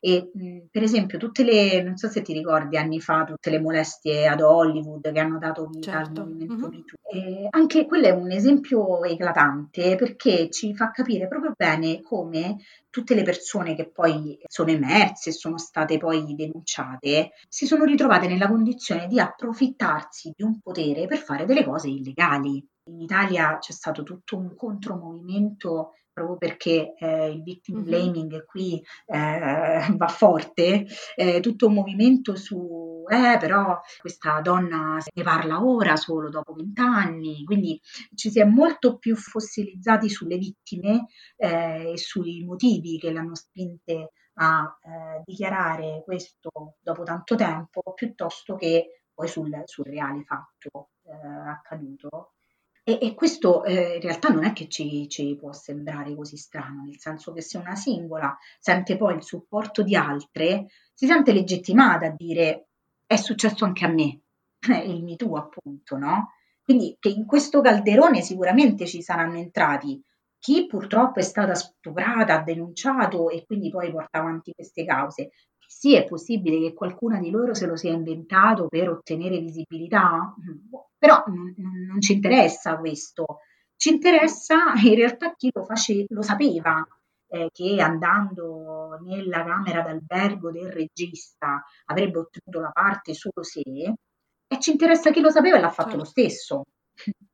E mh, per esempio, tutte le, non so se ti ricordi anni fa, tutte le molestie ad Hollywood che hanno dato vita certo. al movimento mm-hmm. eh, anche quello è un esempio eclatante perché ci fa capire proprio bene come tutte le persone che poi sono emerse e sono state poi denunciate si sono ritrovate nella condizione di approfittarsi di un potere per fare delle cose illegali. In Italia c'è stato tutto un contromovimento proprio perché eh, il victim blaming qui eh, va forte, eh, tutto un movimento su, eh, però questa donna ne parla ora solo dopo vent'anni, quindi ci si è molto più fossilizzati sulle vittime eh, e sui motivi che l'hanno spinte a eh, dichiarare questo dopo tanto tempo, piuttosto che poi sul, sul reale fatto eh, accaduto. E, e questo eh, in realtà non è che ci, ci, può sembrare così strano, nel senso che se una singola sente poi il supporto di altre, si sente legittimata a dire è successo anche a me, il Me Too appunto, no? Quindi che in questo calderone sicuramente ci saranno entrati chi purtroppo è stata stuprata, ha denunciato e quindi poi porta avanti queste cause. Sì, è possibile che qualcuna di loro se lo sia inventato per ottenere visibilità, però non, ci interessa questo. Ci interessa in realtà chi lo, face, lo sapeva, eh, che andando nella camera d'albergo del regista avrebbe ottenuto la parte solo se, e ci interessa chi lo sapeva e l'ha fatto certo. lo stesso,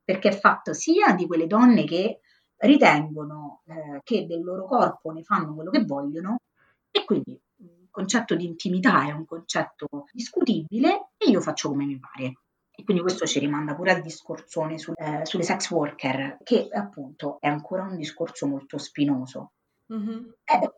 perché è fatto sia di quelle donne che ritengono eh, che del loro corpo ne fanno quello che vogliono e quindi concetto di intimità è un concetto discutibile e io faccio come mi pare. E quindi questo ci rimanda pure al discorsone su, eh, sulle sex worker, che appunto è ancora un discorso molto spinoso. Mm-hmm. Eh,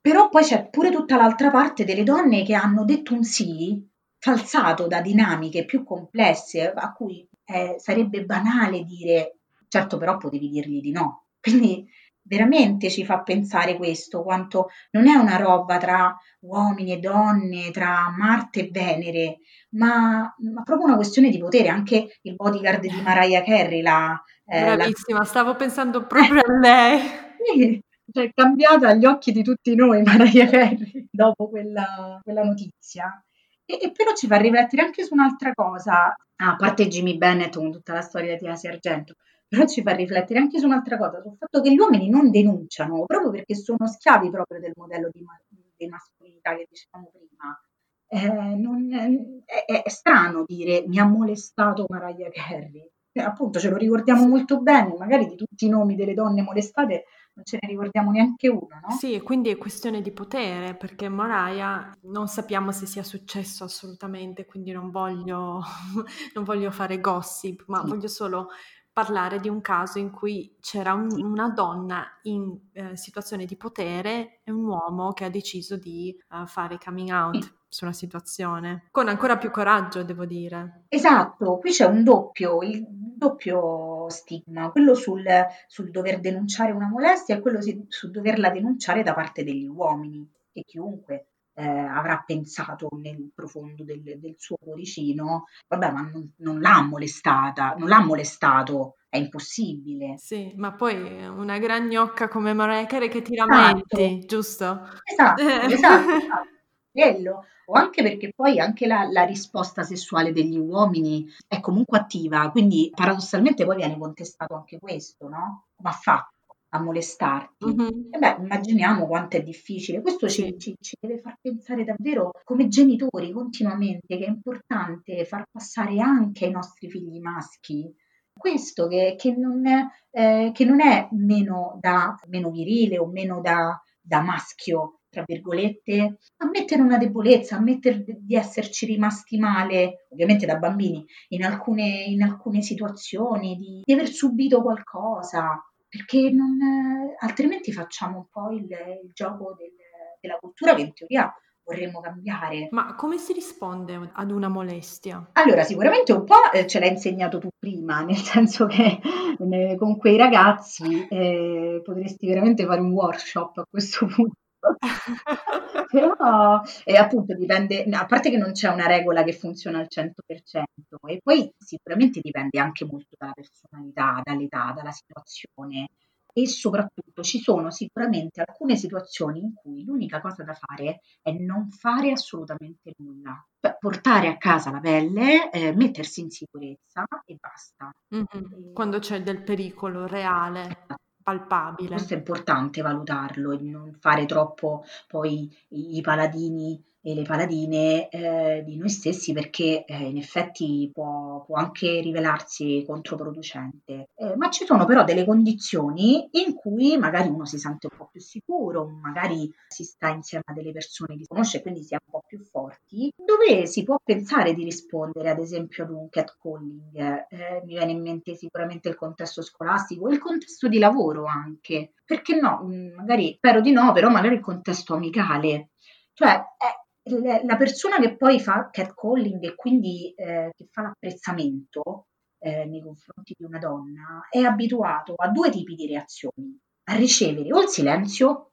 però poi c'è pure tutta l'altra parte delle donne che hanno detto un sì falsato da dinamiche più complesse a cui eh, sarebbe banale dire certo però potevi dirgli di no. Quindi veramente ci fa pensare questo, quanto non è una roba tra uomini e donne, tra Marte e Venere, ma, ma proprio una questione di potere. Anche il bodyguard di Mariah Carey, la, eh, Bravissima, la... stavo pensando proprio a lei. Sì, cioè, è cambiata agli occhi di tutti noi Mariah Carey dopo quella, quella notizia. E, e, però ci fa riflettere anche su un'altra cosa, a parte Jimmy Bennett con tutta la storia di Asia Argento, però ci fa riflettere anche su un'altra cosa, sul fatto che gli uomini non denunciano proprio perché sono schiavi proprio del modello di, di mascolinità che dicevamo prima. Eh, non, è, è, strano dire mi ha molestato Mariah Carey. Eh, appunto ce lo ricordiamo molto bene, magari di tutti i nomi delle donne molestate non ce ne ricordiamo neanche uno, no? Sì, quindi è questione di potere, perché Mariah non sappiamo se sia successo assolutamente, quindi non voglio, non voglio fare gossip, ma sì. voglio solo parlare di un caso in cui c'era un, una donna in eh, situazione di potere e un uomo che ha deciso di uh, fare coming out su una situazione, con ancora più coraggio, devo dire. Esatto, qui c'è un doppio, il doppio stigma, quello sul, sul dover denunciare una molestia e quello su doverla denunciare da parte degli uomini, che chiunque eh, avrà pensato nel profondo del, del, suo cuoricino, vabbè, ma non, non, l'ha molestata, non l'ha molestato, è impossibile. Sì, ma poi una gran gnocca come Mariah Carey che ti lamenti, esatto. giusto? Esatto, esatto, esatto. Quello. O anche perché poi anche la, la, risposta sessuale degli uomini è comunque attiva, quindi paradossalmente poi viene contestato anche questo, no? Ha fatto? A molestarti. Mm-hmm. E beh, immaginiamo quanto è difficile. Questo ci, ci, ci, deve far pensare davvero come genitori continuamente che è importante far passare anche ai nostri figli maschi questo che, che, non, è, eh, che non, è, meno, da, meno virile o meno da, da maschio, tra virgolette, ammettere una debolezza, ammettere di esserci rimasti male, ovviamente da bambini, in alcune, in alcune situazioni, di, di aver subito qualcosa, perché non, altrimenti facciamo un po' il, il gioco del, della cultura che in teoria vorremmo cambiare. Ma come si risponde ad una molestia? Allora, sicuramente un po' eh, ce l'hai insegnato tu prima, nel senso che eh, con quei ragazzi eh, potresti veramente fare un workshop a questo punto Però eh, appunto dipende, a parte che non c'è una regola che funziona al 100% e poi sicuramente dipende anche molto dalla personalità, dall'età, dalla situazione e soprattutto ci sono sicuramente alcune situazioni in cui l'unica cosa da fare è non fare assolutamente nulla, cioè portare a casa la pelle, eh, mettersi in sicurezza e basta. Mm-hmm. Quando c'è del pericolo reale. Palpabile. Questo è importante valutarlo e non fare troppo poi i paladini e le paladine eh, di noi stessi perché eh, in effetti può, può, anche rivelarsi controproducente. Eh, ma ci sono però delle condizioni in cui magari uno si sente un po' più sicuro, magari si sta insieme a delle persone che conosce, quindi si è un po' più forti, dove si può pensare di rispondere ad esempio ad un catcalling. Eh, mi viene in mente sicuramente il contesto scolastico, il contesto di lavoro anche. Perché no? Mm, magari spero di no, però magari il contesto amicale. Cioè, è, la persona che poi fa catcalling e quindi eh, che fa l'apprezzamento eh, nei confronti di una donna è abituato a due tipi di reazioni, a ricevere o il silenzio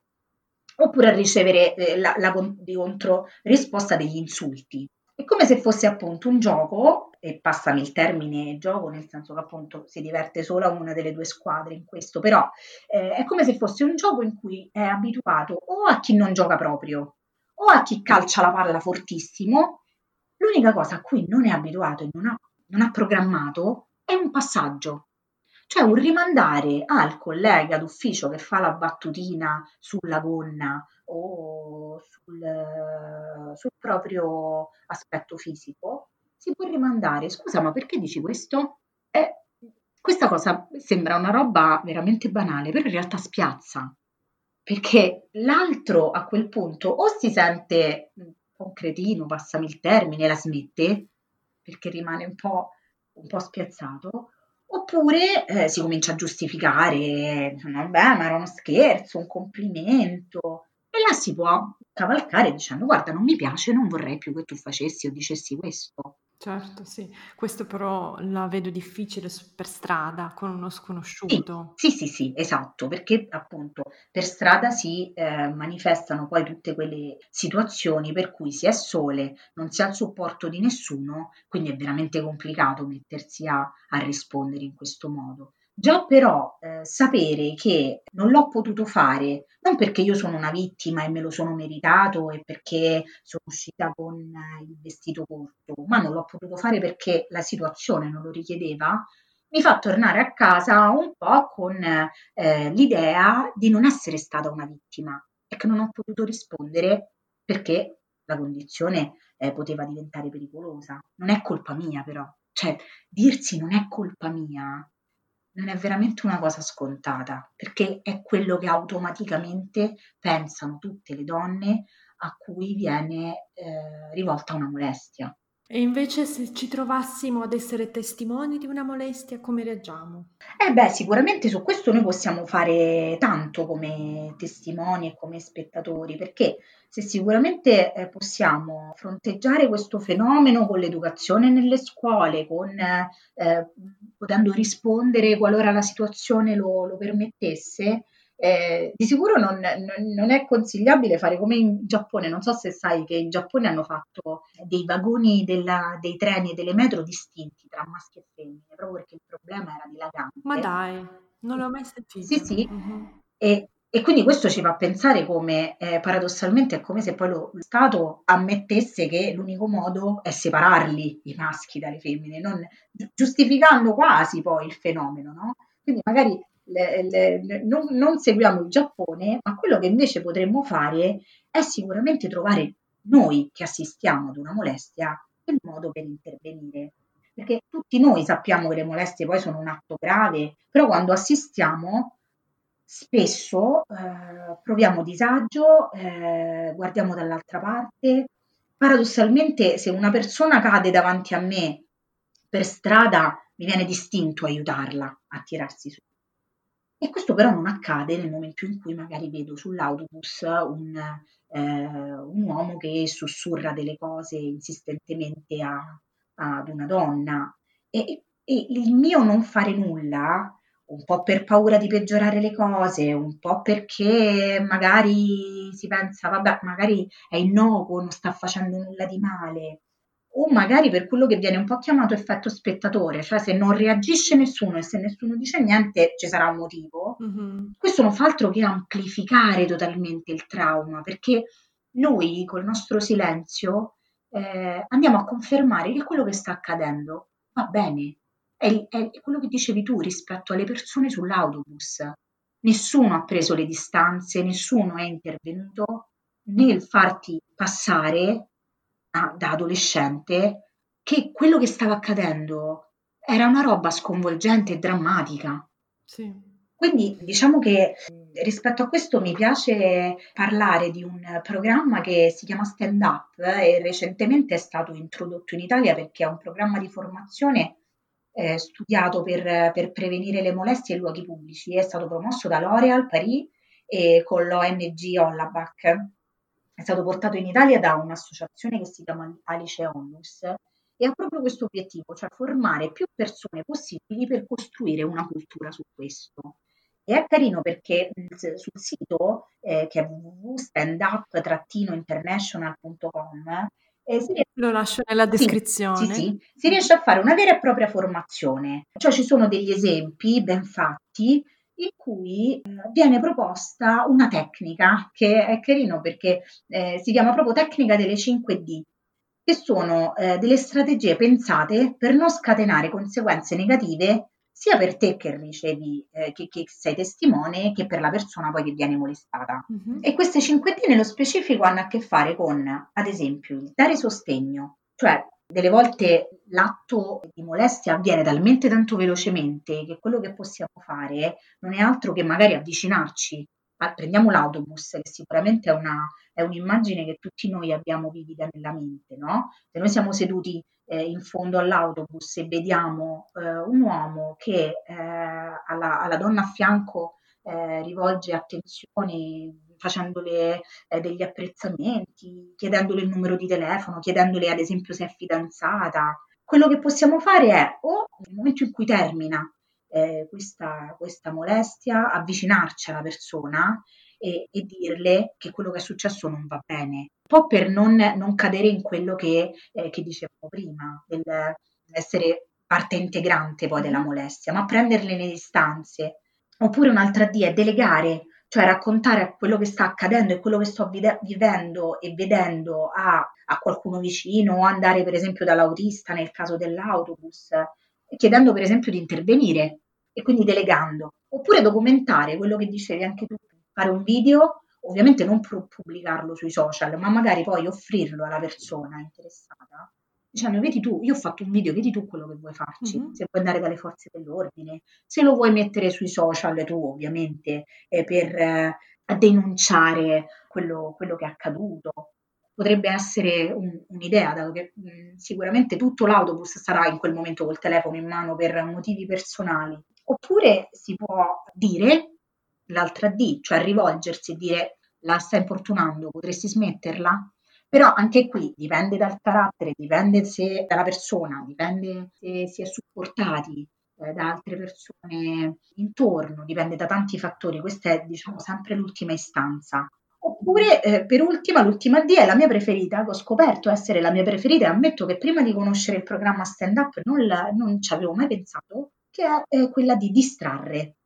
oppure a ricevere eh, la, la contro risposta degli insulti. È come se fosse appunto un gioco, e passami il termine gioco, nel senso che appunto si diverte solo una delle due squadre in questo, però eh, è come se fosse un gioco in cui è abituato o a chi non gioca proprio, o a chi calcia la palla fortissimo, l'unica cosa a cui non è abituato e non ha, non ha programmato è un passaggio, cioè un rimandare al collega d'ufficio che fa la battutina sulla gonna o sul, sul proprio aspetto fisico, si può rimandare, scusa ma perché dici questo? Eh, questa cosa sembra una roba veramente banale, però in realtà spiazza perché l'altro a quel punto o si sente un po' cretino, passami il termine, la smette, perché rimane un po', un po spiazzato, oppure eh, si comincia a giustificare, vabbè, ma era uno scherzo, un complimento, e là si può cavalcare dicendo guarda non mi piace, non vorrei più che tu facessi o dicessi questo. Certo, sì. Questo però la vedo difficile per strada con uno sconosciuto. Sì, sì, sì, esatto, perché appunto per strada si eh, manifestano poi tutte quelle situazioni per cui si è sole, non si ha il supporto di nessuno, quindi è veramente complicato mettersi a, a rispondere in questo modo. Già però eh, sapere che non l'ho potuto fare, non perché io sono una vittima e me lo sono meritato e perché sono uscita con eh, il vestito corto, ma non l'ho potuto fare perché la situazione non lo richiedeva, mi fa tornare a casa un po' con eh, l'idea di non essere stata una vittima e che non ho potuto rispondere perché la condizione eh, poteva diventare pericolosa. Non è colpa mia però, cioè dirsi non è colpa mia non è veramente una cosa scontata, perché è quello che automaticamente pensano tutte le donne a cui viene eh, rivolta una molestia. E invece se ci trovassimo ad essere testimoni di una molestia, come reagiamo? Eh beh, sicuramente su questo noi possiamo fare tanto come testimoni e come spettatori, perché se sicuramente eh, possiamo fronteggiare questo fenomeno con l'educazione nelle scuole, con, eh, potendo rispondere qualora la situazione lo, lo permettesse, eh, di sicuro non, non, è consigliabile fare come in Giappone, non so se sai che in Giappone hanno fatto dei vagoni della, dei treni e delle metro distinti tra maschi e femmine, proprio perché il problema era dilagante. Ma dai, non l'ho mai sentito. Sì, sì. Uh-huh. E, e, quindi questo ci fa pensare come eh, paradossalmente è come se poi lo, lo, Stato ammettesse che l'unico modo è separarli i maschi dalle femmine, non, giustificando quasi poi il fenomeno, no? Quindi magari le, le, non, non seguiamo il Giappone, ma quello che invece potremmo fare è sicuramente trovare noi che assistiamo ad una molestia il modo per intervenire. Perché tutti noi sappiamo che le molestie poi sono un atto grave, però quando assistiamo spesso eh, proviamo disagio, eh, guardiamo dall'altra parte. Paradossalmente, se una persona cade davanti a me per strada, mi viene distinto aiutarla a tirarsi su. E questo però non accade nel momento in cui magari vedo sull'autobus un, eh, un uomo che sussurra delle cose insistentemente a, ad una donna. E, e il mio non fare nulla, un po' per paura di peggiorare le cose, un po' perché magari si pensa, vabbè, magari è innocuo, non sta facendo nulla di male, o magari per quello che viene un po' chiamato effetto spettatore, cioè se non reagisce nessuno e se nessuno dice niente ci sarà un motivo, mm-hmm. questo non fa altro che amplificare totalmente il trauma, perché noi col nostro silenzio eh, andiamo a confermare che quello che sta accadendo va bene, è, è quello che dicevi tu rispetto alle persone sull'autobus. Nessuno ha preso le distanze, nessuno è intervenuto nel farti passare da adolescente che quello che stava accadendo era una roba sconvolgente e drammatica. Sì. Quindi diciamo che rispetto a questo mi piace parlare di un programma che si chiama Stand Up e recentemente è stato introdotto in Italia perché è un programma di formazione eh, studiato per, per, prevenire le molestie in luoghi pubblici. È stato promosso da L'Oreal Paris e con l'ONG Hollaback è stato portato in Italia da un'associazione che si chiama Alice Onlus e ha proprio questo obiettivo, cioè formare più persone possibili per costruire una cultura su questo. E è carino perché sul sito eh, che è www.standup-international.com eh, Lo lascio nella descrizione. Sì, sì, sì, si riesce a fare una vera e propria formazione, cioè ci sono degli esempi ben fatti in cui eh, viene proposta una tecnica che è carino perché eh, si chiama proprio tecnica delle 5D, che sono eh, delle strategie pensate per non scatenare conseguenze negative sia per te che ricevi, eh, che, che, sei testimone, che per la persona poi che viene molestata. Mm-hmm. E queste 5D nello specifico hanno a che fare con, ad esempio, il dare sostegno, cioè delle volte l'atto di molestia avviene talmente tanto velocemente che quello che possiamo fare non è altro che magari avvicinarci. Prendiamo l'autobus, che sicuramente è, una, è, un'immagine che tutti noi abbiamo vivida nella mente, no? Se noi siamo seduti eh, in fondo all'autobus e vediamo eh, un uomo che eh, alla, alla, donna a fianco eh, rivolge attenzioni facendole eh, degli apprezzamenti, chiedendole il numero di telefono, chiedendole ad esempio se è fidanzata. Quello che possiamo fare è o nel momento in cui termina eh, questa, questa, molestia, avvicinarci alla persona e, e, dirle che quello che è successo non va bene, un po' per non, non cadere in quello che, eh, che dicevamo prima, dell'essere parte integrante poi della molestia, ma prenderle le distanze. Oppure un'altra D è delegare cioè raccontare quello che sta accadendo e quello che sto vide- vivendo e vedendo a, a, qualcuno vicino andare per esempio dall'autista nel caso dell'autobus, chiedendo per esempio di intervenire e quindi delegando, oppure documentare quello che dicevi anche tu, fare un video, ovviamente non pubblicarlo sui social, ma magari poi offrirlo alla persona interessata dicendo vedi tu, io ho fatto un video, vedi tu quello che vuoi farci, mm-hmm. se vuoi andare dalle forze dell'ordine, se lo vuoi mettere sui social tu ovviamente eh, per eh, denunciare quello, quello, che è accaduto. Potrebbe essere un, un'idea, dato che mh, mm, sicuramente tutto l'autobus sarà in quel momento col telefono in mano per motivi personali. Oppure si può dire l'altra D, cioè rivolgersi e dire la stai importunando, potresti smetterla? Però anche qui dipende dal carattere, dipende se, dalla persona, dipende se si è supportati eh, da altre persone intorno, dipende da tanti fattori. Questa è diciamo sempre l'ultima istanza. Oppure, eh, per ultima, l'ultima D è la mia preferita, che ho scoperto essere la mia preferita e ammetto che prima di conoscere il programma stand up non, non ci avevo mai pensato, che è eh, quella di distrarre,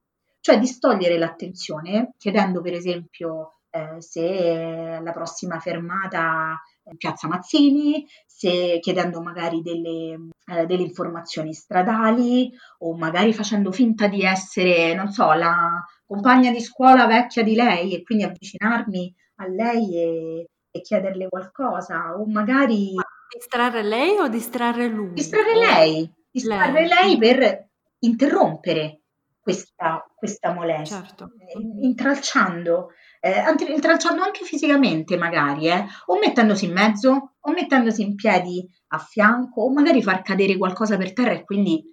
cioè distogliere l'attenzione, chiedendo per esempio eh, se la prossima fermata è Piazza Mazzini, se chiedendo magari delle, eh, delle, informazioni stradali o magari facendo finta di essere, non so, la compagna di scuola vecchia di lei e quindi avvicinarmi a lei e, e chiederle qualcosa o magari... Distrarre lei o distrarre lui? Distrarre lei, distrarre lei, lei per interrompere questa, questa molestia, certo. intralciando eh, intralciando anche fisicamente magari, eh, o mettendosi in mezzo, o mettendosi in piedi a fianco, o magari far cadere qualcosa per terra e quindi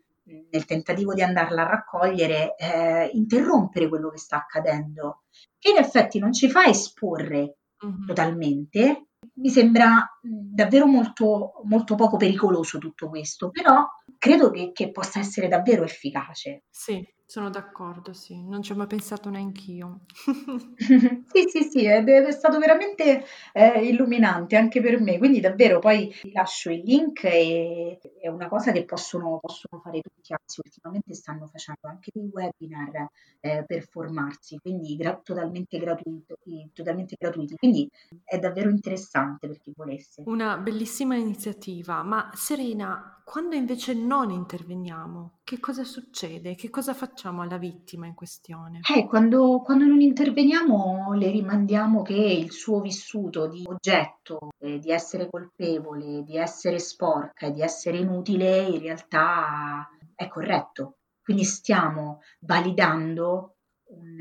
nel tentativo di andarla a raccogliere, eh, interrompere quello che sta accadendo, che in effetti non ci fa esporre mm-hmm. totalmente. Mi sembra davvero molto, molto poco pericoloso tutto questo, però credo che, che possa essere davvero efficace. Sì, Sono d'accordo, sì, non ci ho mai pensato neanch'io. Sì, sì, sì, ed è stato veramente, ehm, illuminante anche per me. Quindi davvero poi ti lascio il link e è una cosa che possono possono fare tutti, anzi ultimamente stanno facendo anche dei webinar, ehm, per formarsi, quindi gra totalmente gratuito totalmente gratuiti. Quindi è davvero interessante per chi volesse. Una bellissima iniziativa, ma Serena, quando invece non interveniamo, che cosa succede? Che cosa facciamo alla vittima in questione? Eh, quando, quando non interveniamo le rimandiamo che il suo vissuto di oggetto, eh, di essere colpevole, di essere sporca di essere inutile in realtà è corretto. Quindi stiamo validando un,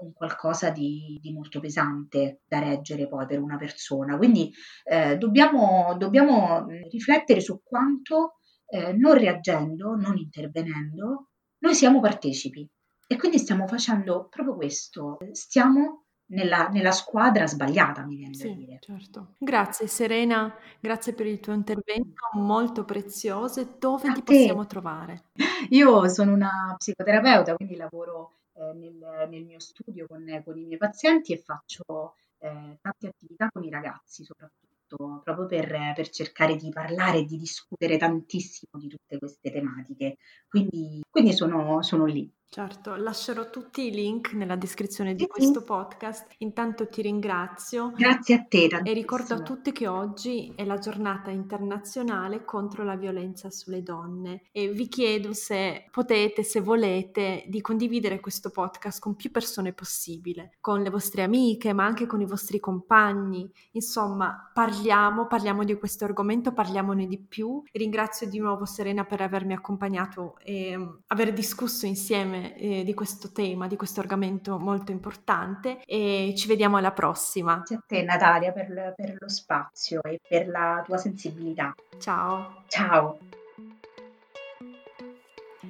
un qualcosa di, di, molto pesante da reggere poi per una persona. Quindi eh, dobbiamo, dobbiamo riflettere su quanto eh, non reagendo, non intervenendo, noi siamo partecipi e quindi stiamo facendo proprio questo, stiamo nella, nella, squadra sbagliata, mi viene sì, da dire. Certo. Grazie Serena, grazie per il tuo intervento molto prezioso. Dove A ti te. possiamo trovare? Io sono una psicoterapeuta, quindi lavoro eh, nel, nel, mio studio con, con, i miei pazienti e faccio eh, tante attività con i ragazzi soprattutto proprio per, per, cercare di parlare e di discutere tantissimo di tutte queste tematiche. Quindi, quindi sono, sono lì. Certo, lascerò tutti i link nella descrizione di questo podcast. Intanto ti ringrazio. Grazie a te. E ricordo a tutti che oggi è la giornata internazionale contro la violenza sulle donne e vi chiedo se potete, se volete, di condividere questo podcast con più persone possibile, con le vostre amiche, ma anche con i vostri compagni. Insomma, parliamo, parliamo di questo argomento, parliamone di più. Ringrazio di nuovo Serena per avermi accompagnato e um, aver discusso insieme insieme eh, di questo tema, di questo argomento molto importante e ci vediamo alla prossima. Grazie a te Natalia per, per lo spazio e per la tua sensibilità. Ciao. Ciao.